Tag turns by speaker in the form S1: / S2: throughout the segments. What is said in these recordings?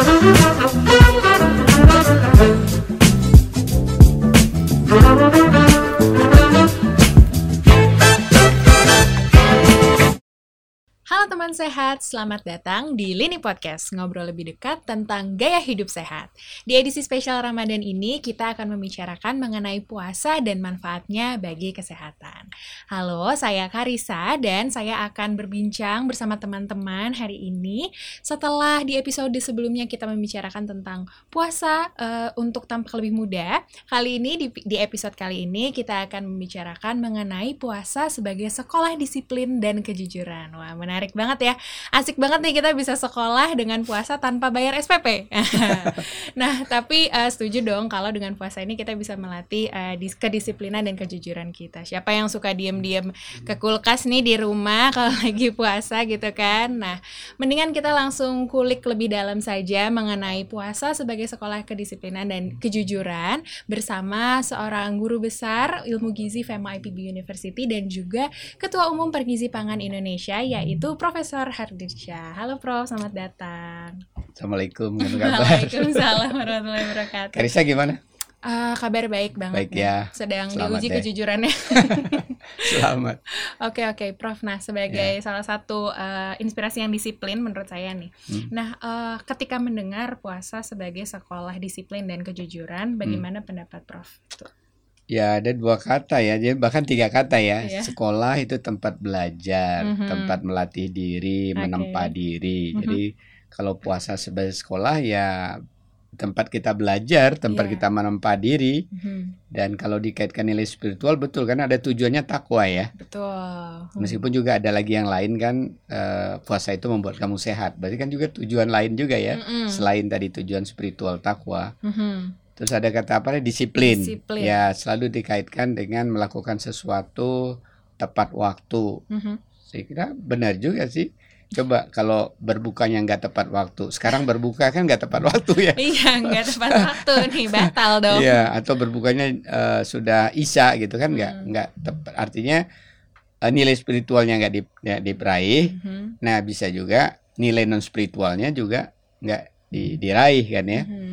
S1: Thank. Sehat, selamat datang di Lini Podcast, ngobrol lebih dekat tentang gaya hidup sehat. Di edisi spesial Ramadan ini, kita akan membicarakan mengenai puasa dan manfaatnya bagi kesehatan. Halo, saya Karisa dan saya akan berbincang bersama teman-teman hari ini. Setelah di episode sebelumnya kita membicarakan tentang puasa uh, untuk tampak lebih muda, kali ini di, di episode kali ini kita akan membicarakan mengenai puasa sebagai sekolah disiplin dan kejujuran. Wah, menarik banget ya. Asik banget nih kita bisa sekolah dengan puasa tanpa bayar SPP. nah, tapi uh, setuju dong kalau dengan puasa ini kita bisa melatih uh, kedisiplinan dan kejujuran kita. Siapa yang suka diem-diem ke kulkas nih di rumah kalau lagi puasa gitu kan. Nah, mendingan kita langsung kulik lebih dalam saja mengenai puasa sebagai sekolah kedisiplinan dan kejujuran bersama seorang guru besar ilmu gizi FEMA IPB University dan juga Ketua Umum Pergizi Pangan Indonesia yaitu yaitu Profesor Hardirsya. Halo Prof, selamat datang.
S2: Assalamualaikum
S1: Waalaikumsalam warahmatullahi wabarakatuh.
S2: Karisa gimana?
S1: Uh, kabar baik banget
S2: baik ya.
S1: Sedang Selamat diuji deh. kejujurannya.
S2: Selamat.
S1: Oke oke, okay, Prof. Nah, sebagai yeah. salah satu uh, inspirasi yang disiplin menurut saya nih. Hmm. Nah, uh, ketika mendengar puasa sebagai sekolah disiplin dan kejujuran, bagaimana hmm. pendapat Prof? Tuh.
S2: Ya ada dua kata ya, jadi bahkan tiga kata ya. Yeah. Sekolah itu tempat belajar, mm -hmm. tempat melatih diri, okay. menempa diri. Mm -hmm. Jadi kalau puasa sebagai sekolah ya tempat kita belajar, tempat yeah. kita menempa diri. Mm -hmm. Dan kalau dikaitkan nilai spiritual betul kan ada tujuannya takwa ya.
S1: Betul.
S2: Meskipun juga ada lagi yang lain kan uh, puasa itu membuat kamu sehat. Berarti kan juga tujuan lain juga ya, mm -hmm. selain tadi tujuan spiritual takwa. Mm -hmm Terus ada kata apa? Disiplin. Disiplin. Ya, selalu dikaitkan dengan melakukan sesuatu tepat waktu. Mm -hmm. Saya kira benar juga sih. Coba kalau berbukanya nggak tepat waktu. Sekarang berbuka kan nggak tepat waktu ya.
S1: iya, nggak tepat waktu nih, batal dong.
S2: Iya, atau berbukanya uh, sudah isya gitu kan nggak hmm. nggak tepat. Artinya uh, nilai spiritualnya nggak di, ya, diperaih. Hmm. Nah, bisa juga nilai non spiritualnya juga nggak di, diraih kan ya. Hmm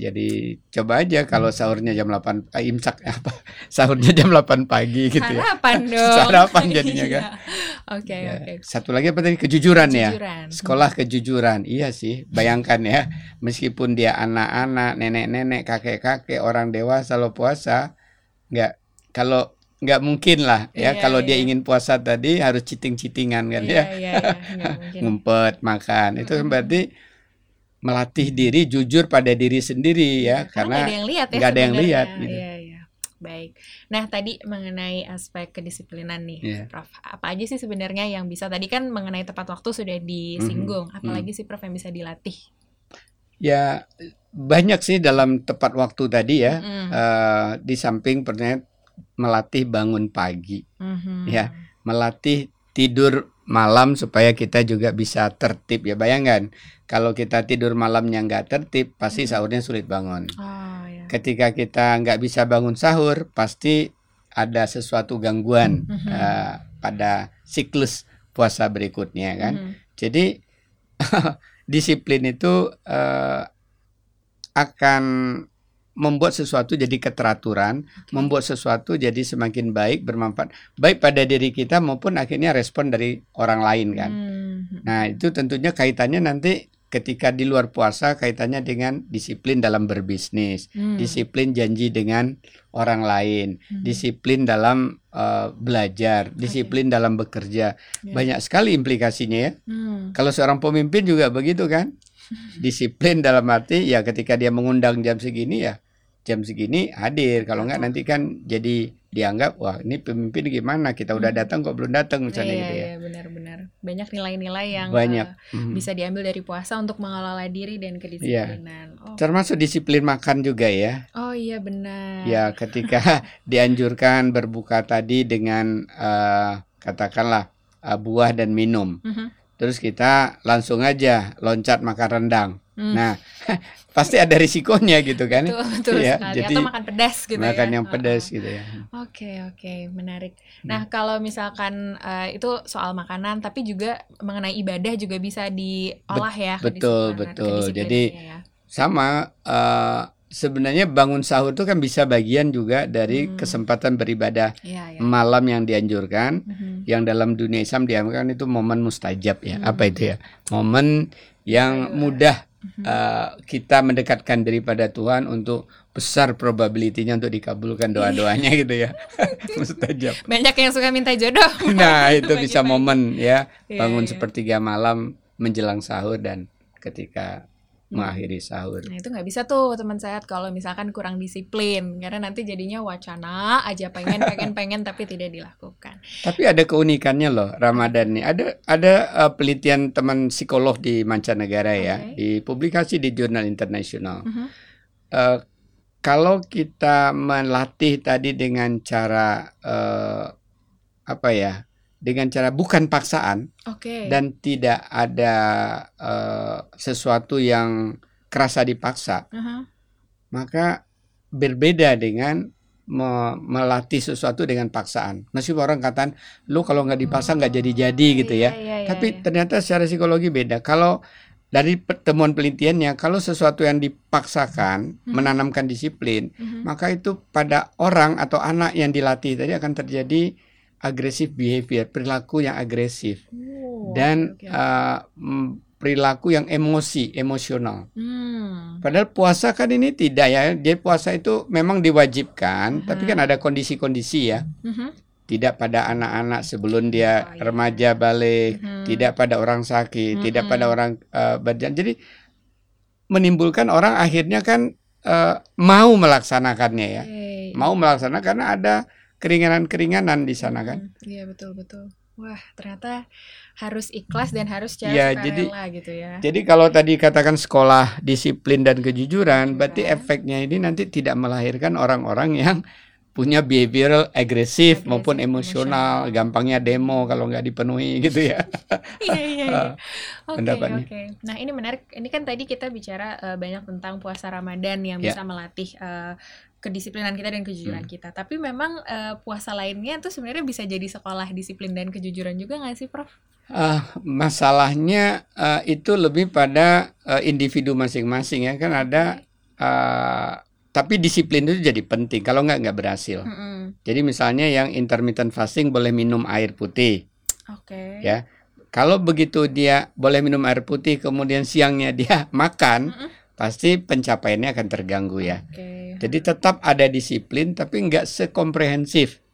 S2: jadi coba aja kalau sahurnya jam 8 eh, imsak apa sahurnya jam 8 pagi gitu
S1: ya. Sarapan dong.
S2: Sarapan jadinya kan.
S1: Oke
S2: ya.
S1: oke.
S2: Satu lagi apa tadi kejujuran, ya? kejujuran ya. Sekolah kejujuran. Iya sih. Bayangkan ya, meskipun dia anak-anak, nenek-nenek, kakek-kakek, orang dewasa lo puasa nggak kalau nggak mungkin lah ya yeah, kalau yeah. dia iya. ingin puasa tadi harus citing-citingan kan yeah, ya yeah, yeah, ngumpet makan itu mm. berarti melatih diri jujur pada diri sendiri ya,
S1: ya karena nggak ada yang lihat ya
S2: ada yang lihat gitu.
S1: Iya, iya. Baik. Nah, tadi mengenai aspek kedisiplinan nih, yeah. Prof. Apa aja sih sebenarnya yang bisa tadi kan mengenai tepat waktu sudah disinggung, mm -hmm. apalagi mm -hmm. sih Prof yang bisa dilatih?
S2: Ya, banyak sih dalam tepat waktu tadi ya. Mm -hmm. uh, di samping pernah melatih bangun pagi. Mm -hmm. Ya, melatih tidur malam supaya kita juga bisa tertib ya bayangkan kalau kita tidur malamnya nggak tertib pasti hmm. sahurnya sulit bangun oh, ya. ketika kita nggak bisa bangun sahur pasti ada sesuatu gangguan mm -hmm. uh, pada siklus puasa berikutnya kan mm -hmm. jadi disiplin itu uh, akan membuat sesuatu jadi keteraturan, okay. membuat sesuatu jadi semakin baik, bermanfaat, baik pada diri kita maupun akhirnya respon dari orang lain kan. Hmm. Nah itu tentunya kaitannya nanti ketika di luar puasa kaitannya dengan disiplin dalam berbisnis, hmm. disiplin janji dengan orang lain, hmm. disiplin dalam uh, belajar, disiplin dalam bekerja, yeah. banyak sekali implikasinya ya. Hmm. Kalau seorang pemimpin juga begitu kan disiplin dalam arti ya ketika dia mengundang jam segini ya jam segini hadir. Kalau enggak nanti kan jadi dianggap wah ini pemimpin gimana? Kita udah hmm. datang kok belum datang misalnya
S1: iya,
S2: gitu ya.
S1: iya, benar-benar banyak nilai-nilai yang
S2: banyak.
S1: uh, bisa diambil dari puasa untuk mengelola diri dan kedisiplinan.
S2: Iya. oh. termasuk disiplin makan juga ya.
S1: Oh iya benar.
S2: Ya ketika dianjurkan berbuka tadi dengan uh, katakanlah uh, buah dan minum. Uh -huh terus kita langsung aja loncat makan rendang Hmm. Nah, pasti ada risikonya gitu kan?
S1: Betul, betul ya, sekali. Jadi Atau makan pedas gitu
S2: makan
S1: ya.
S2: yang pedas gitu ya.
S1: Oke, okay, oke, okay. menarik. Nah, hmm. kalau misalkan uh, itu soal makanan, tapi juga mengenai ibadah juga bisa diolah ya.
S2: Betul, betul. Jadi ya. sama. Uh, sebenarnya bangun sahur itu kan bisa bagian juga dari hmm. kesempatan beribadah ya, ya. malam yang dianjurkan, hmm. yang dalam dunia Islam diamalkan itu momen mustajab ya. Hmm. Apa itu ya? Momen yang mudah uh, kita mendekatkan daripada Tuhan untuk besar probability-nya untuk dikabulkan doa-doanya gitu ya. mustajab.
S1: Banyak yang suka minta jodoh.
S2: Nah, itu bisa momen ya, iya, bangun yeah, sepertiga malam menjelang sahur dan ketika mengakhiri sahur.
S1: Nah itu nggak bisa tuh teman sehat kalau misalkan kurang disiplin karena nanti jadinya wacana aja pengen pengen pengen tapi tidak dilakukan.
S2: Tapi ada keunikannya loh Ramadan nih. Ada ada uh, penelitian teman psikolog di mancanegara okay. ya, dipublikasi di jurnal internasional. Uh -huh. uh, kalau kita melatih tadi dengan cara uh, apa ya? Dengan cara bukan paksaan okay. dan tidak ada uh, sesuatu yang kerasa dipaksa, uh -huh. maka berbeda dengan me melatih sesuatu dengan paksaan. Meskipun orang katakan, lu kalau nggak dipaksa nggak jadi-jadi oh, gitu ya. Iya, iya, Tapi iya. ternyata secara psikologi beda. Kalau dari pertemuan penelitiannya, kalau sesuatu yang dipaksakan hmm. menanamkan disiplin, hmm. maka itu pada orang atau anak yang dilatih tadi akan terjadi agresif behavior, perilaku yang agresif oh, dan okay. Uh, perilaku yang emosi, emosional. Hmm. Padahal puasa kan ini tidak ya. Dia puasa itu memang diwajibkan, -huh. tapi kan ada kondisi-kondisi ya. -huh. Tidak pada anak-anak sebelum dia oh, iya. remaja balik, -huh. tidak pada orang sakit, -huh. tidak pada orang uh, berjalan. Jadi menimbulkan orang akhirnya kan uh, mau melaksanakannya ya. Hey. Mau melaksanakan karena ada keringanan-keringanan di sana kan.
S1: Iya betul betul. Wah ternyata harus ikhlas dan harus cara ya,
S2: jadi,
S1: gitu ya.
S2: Jadi kalau tadi katakan sekolah disiplin dan kejujuran, berarti efeknya ini nanti tidak melahirkan orang-orang yang punya behavioral agresif maupun emosional, gampangnya demo kalau nggak dipenuhi gitu ya.
S1: iya iya. iya. Oke okay, oke. Okay. Nah ini menarik. Ini kan tadi kita bicara uh, banyak tentang puasa Ramadan yang yeah. bisa melatih uh, kedisiplinan kita dan kejujuran hmm. kita. Tapi memang uh, puasa lainnya itu sebenarnya bisa jadi sekolah disiplin dan kejujuran juga nggak sih, Prof?
S2: Uh, masalahnya uh, itu lebih pada uh, individu masing-masing ya kan ada uh, tapi disiplin itu jadi penting kalau nggak nggak berhasil. Mm -hmm. Jadi misalnya yang intermittent fasting boleh minum air putih. Oke. Okay. Ya. Kalau begitu dia boleh minum air putih kemudian siangnya dia makan, mm -hmm. Pasti pencapaiannya akan terganggu ya. Okay. Jadi tetap ada disiplin tapi nggak sekomprehensif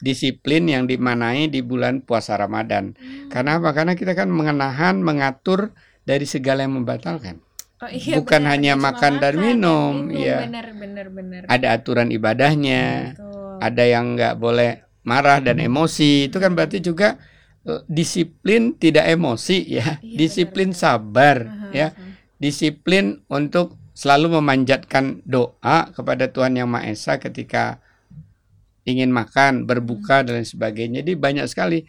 S2: disiplin yang dimanai di bulan puasa Ramadan. Hmm. Karena apa? Karena kita kan mengenahan, mengatur dari segala yang membatalkan. Oh, iya, bukan benar, hanya makan dan minum, ya. Benar, benar, benar. Ada aturan ibadahnya, Betul. ada yang nggak boleh marah dan emosi. Itu kan berarti juga uh, disiplin tidak emosi ya, iya, disiplin benar, sabar uh -huh, ya, disiplin untuk selalu memanjatkan doa kepada Tuhan yang Maha Esa ketika ingin makan, berbuka dan lain sebagainya. Jadi banyak sekali.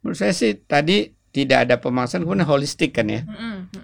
S2: Menurut saya sih tadi tidak ada pemaksaan kemudian holistik kan ya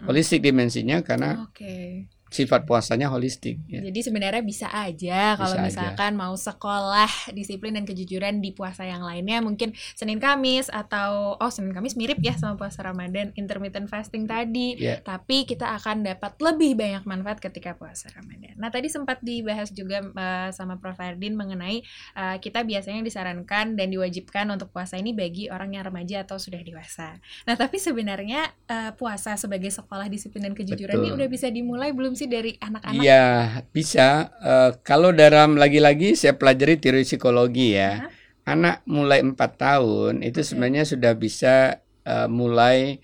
S2: holistik dimensinya karena okay sifat puasanya holistik.
S1: Ya. Jadi sebenarnya bisa aja kalau misalkan aja. mau sekolah disiplin dan kejujuran di puasa yang lainnya mungkin Senin Kamis atau oh Senin Kamis mirip ya sama puasa Ramadan intermittent fasting tadi. Yeah. Tapi kita akan dapat lebih banyak manfaat ketika puasa Ramadan. Nah tadi sempat dibahas juga uh, sama Prof Ardin mengenai uh, kita biasanya disarankan dan diwajibkan untuk puasa ini bagi orang yang remaja atau sudah dewasa. Nah tapi sebenarnya uh, puasa sebagai sekolah disiplin dan kejujuran Betul. ini udah bisa dimulai belum sih dari anak-anak?
S2: Iya, bisa. Uh, kalau dalam lagi-lagi saya pelajari teori psikologi ya. Uh-huh. Anak mulai empat tahun itu okay. sebenarnya sudah bisa uh, mulai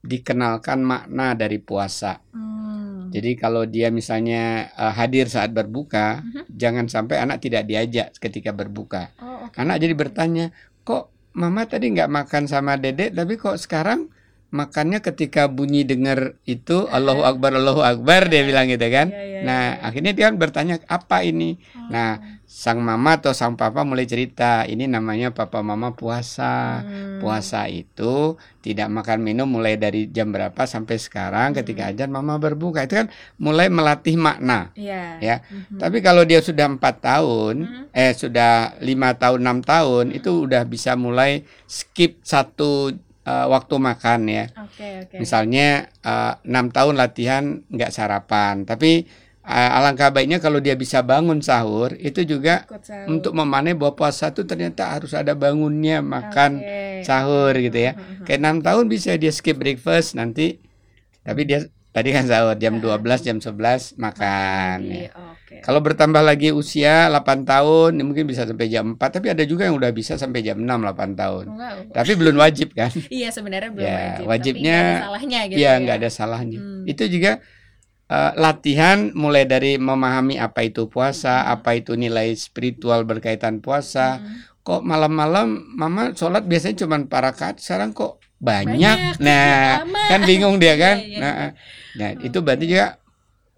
S2: dikenalkan makna dari puasa. Hmm. Jadi kalau dia misalnya uh, hadir saat berbuka, uh-huh. jangan sampai anak tidak diajak ketika berbuka. Oh, okay. Anak jadi bertanya, kok mama tadi nggak makan sama dedek, tapi kok sekarang makannya ketika bunyi dengar itu Allahu Akbar Allahu Akbar dia bilang gitu kan. Ya, ya, nah, ya. akhirnya dia bertanya apa ini. Oh. Nah, sang mama atau sang papa mulai cerita, ini namanya papa mama puasa. Hmm. Puasa itu tidak makan minum mulai dari jam berapa sampai sekarang hmm. ketika ajan mama berbuka. Itu kan mulai melatih makna. Ya. ya. Hmm. Tapi kalau dia sudah empat tahun, hmm. eh sudah lima tahun enam tahun hmm. itu udah bisa mulai skip satu uh, waktu makan ya. Okay, okay. Misalnya eh, enam uh, tahun latihan nggak sarapan, tapi uh, alangkah baiknya kalau dia bisa bangun sahur itu juga sahur. untuk memanai bahwa puasa itu ternyata harus ada bangunnya makan okay. sahur gitu ya. Kayak enam tahun bisa dia skip breakfast nanti, tapi dia tadi kan sahur jam 12 jam 11 makan. Ya. Okay. Kalau bertambah lagi usia 8 tahun, ya mungkin bisa sampai jam 4, tapi ada juga yang udah bisa sampai jam 6 8 tahun. Wow. Tapi belum wajib kan?
S1: iya, sebenarnya belum
S2: ya,
S1: wajib.
S2: Wajibnya
S1: tapi ada salahnya gitu
S2: iya, ya. nggak ada salahnya. Hmm. Itu juga uh, latihan mulai dari memahami apa itu puasa, hmm. apa itu nilai spiritual berkaitan puasa. Hmm. Kok malam-malam mama sholat biasanya cuma para kat, sekarang kok banyak. banyak nah, kan bingung dia kan. iya, iya. Nah, nah okay. itu berarti juga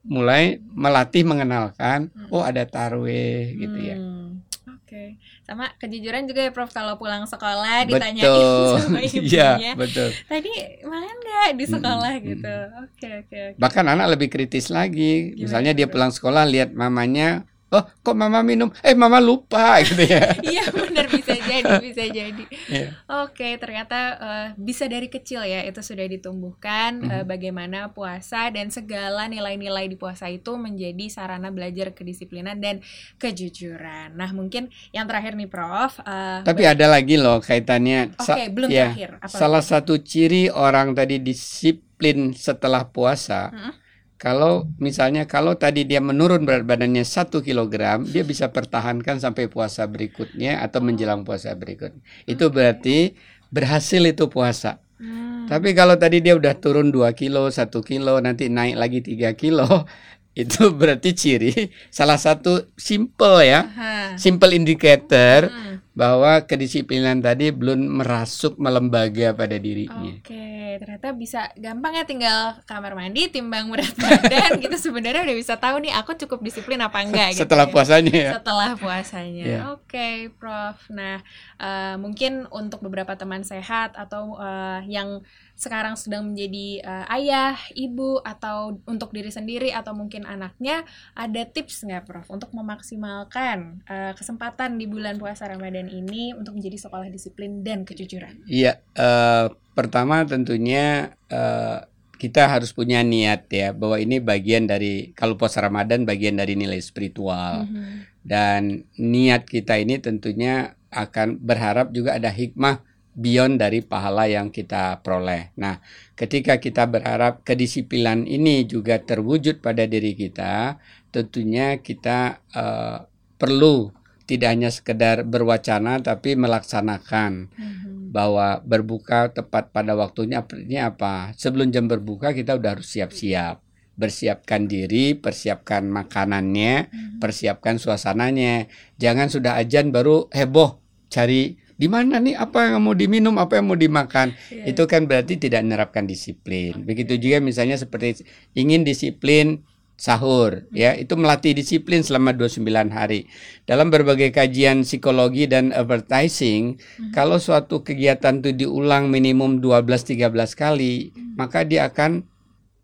S2: mulai melatih mengenalkan hmm. oh ada tarwih gitu ya.
S1: Hmm, oke. Okay. Sama kejujuran juga ya Prof kalau pulang sekolah ditanyain betul. sama ibunya. ya, betul. Tadi makan nggak di sekolah hmm. gitu. Oke okay, oke. Okay, okay.
S2: Bahkan anak lebih kritis lagi. Gimana Misalnya dia pulang sekolah lihat mamanya oh kok mama minum eh mama lupa gitu ya
S1: iya benar bisa jadi bisa jadi yeah. oke okay, ternyata uh, bisa dari kecil ya itu sudah ditumbuhkan mm -hmm. uh, bagaimana puasa dan segala nilai-nilai di puasa itu menjadi sarana belajar kedisiplinan dan kejujuran nah mungkin yang terakhir nih prof
S2: uh, tapi ada lagi loh kaitannya
S1: oke okay, belum ya, terakhir
S2: Apa salah lagi? satu ciri orang tadi disiplin setelah puasa hmm? Kalau misalnya kalau tadi dia menurun berat badannya satu kilogram, dia bisa pertahankan sampai puasa berikutnya atau menjelang puasa berikutnya. Itu berarti berhasil itu puasa. Hmm. Tapi kalau tadi dia udah turun 2 kilo, 1 kilo, nanti naik lagi 3 kilo, itu berarti ciri salah satu simple ya, simple indicator hmm. bahwa kedisiplinan tadi belum merasuk melembaga pada dirinya.
S1: Oke ternyata bisa gampang ya tinggal kamar mandi timbang berat badan gitu sebenarnya udah bisa tahu nih aku cukup disiplin apa enggak
S2: gitu setelah ya. puasanya ya
S1: setelah puasanya yeah. oke okay, prof nah uh, mungkin untuk beberapa teman sehat atau uh, yang sekarang sedang menjadi uh, ayah, ibu atau untuk diri sendiri atau mungkin anaknya, ada tips nggak, Prof, untuk memaksimalkan uh, kesempatan di bulan puasa Ramadan ini untuk menjadi sekolah disiplin dan kejujuran?
S2: Iya, uh, pertama tentunya uh, kita harus punya niat ya bahwa ini bagian dari kalau puasa Ramadan bagian dari nilai spiritual mm -hmm. dan niat kita ini tentunya akan berharap juga ada hikmah beyond dari pahala yang kita peroleh. Nah, ketika kita berharap kedisiplinan ini juga terwujud pada diri kita, tentunya kita uh, perlu tidak hanya sekedar berwacana tapi melaksanakan mm-hmm. bahwa berbuka tepat pada waktunya artinya apa? Sebelum jam berbuka kita udah harus siap-siap bersiapkan diri, persiapkan makanannya, mm-hmm. persiapkan suasananya. Jangan sudah ajan baru heboh cari di mana nih apa yang mau diminum, apa yang mau dimakan. Yeah. Itu kan berarti tidak menerapkan disiplin. Begitu juga misalnya seperti ingin disiplin sahur ya itu melatih disiplin selama 29 hari. Dalam berbagai kajian psikologi dan advertising, hmm. kalau suatu kegiatan itu diulang minimum 12 13 kali, hmm. maka dia akan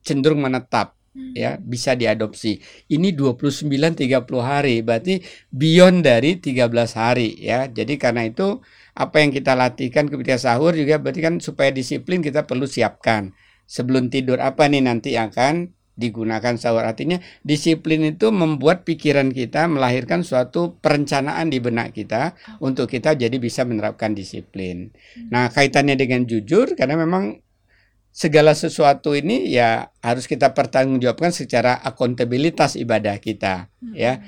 S2: cenderung menetap hmm. ya bisa diadopsi. Ini 29 30 hari berarti beyond dari 13 hari ya. Jadi karena itu apa yang kita latihkan ketika sahur juga berarti kan supaya disiplin kita perlu siapkan sebelum tidur apa nih nanti akan digunakan sahur artinya disiplin itu membuat pikiran kita melahirkan suatu perencanaan di benak kita untuk kita jadi bisa menerapkan disiplin. Hmm. Nah, kaitannya dengan jujur karena memang segala sesuatu ini ya harus kita pertanggungjawabkan secara akuntabilitas ibadah kita ya.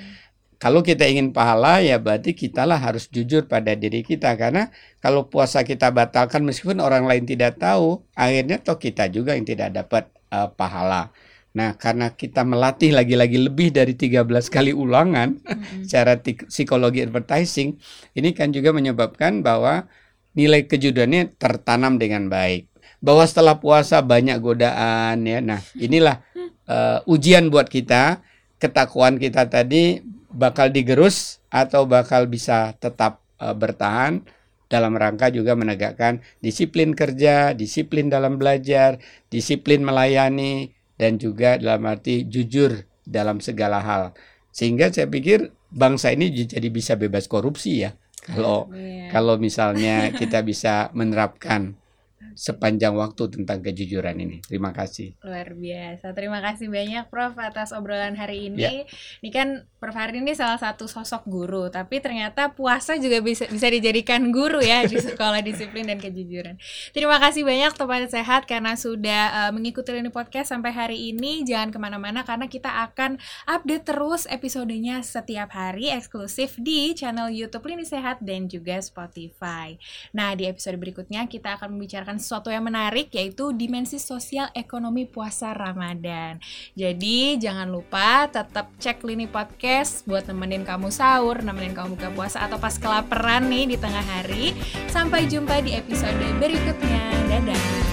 S2: Kalau kita ingin pahala ya berarti kitalah harus jujur pada diri kita karena kalau puasa kita batalkan meskipun orang lain tidak tahu, akhirnya toh kita juga yang tidak dapat uh, pahala. Nah, karena kita melatih lagi-lagi lebih dari 13 kali ulangan mm-hmm. secara psikologi advertising, ini kan juga menyebabkan bahwa nilai kejudannya tertanam dengan baik. bahwa setelah puasa banyak godaan ya. Nah, inilah uh, ujian buat kita, ketakuan kita tadi bakal digerus atau bakal bisa tetap uh, bertahan dalam rangka juga menegakkan disiplin kerja, disiplin dalam belajar, disiplin melayani dan juga dalam arti jujur dalam segala hal. Sehingga saya pikir bangsa ini jadi bisa bebas korupsi ya. Kalau yeah. kalau misalnya kita bisa menerapkan sepanjang waktu tentang kejujuran ini. Terima kasih.
S1: Luar biasa. Terima kasih banyak Prof atas obrolan hari ini. Ya. Ini kan Prof Hari ini salah satu sosok guru, tapi ternyata puasa juga bisa bisa dijadikan guru ya di sekolah disiplin dan kejujuran. Terima kasih banyak Teman Sehat karena sudah uh, mengikuti ini podcast sampai hari ini. Jangan ke mana-mana karena kita akan update terus episodenya setiap hari eksklusif di channel YouTube Lini Sehat dan juga Spotify. Nah, di episode berikutnya kita akan membicarakan sesuatu yang menarik yaitu dimensi sosial ekonomi puasa Ramadan. Jadi jangan lupa tetap cek Lini Podcast buat nemenin kamu sahur, nemenin kamu buka puasa atau pas kelaparan nih di tengah hari. Sampai jumpa di episode berikutnya. Dadah.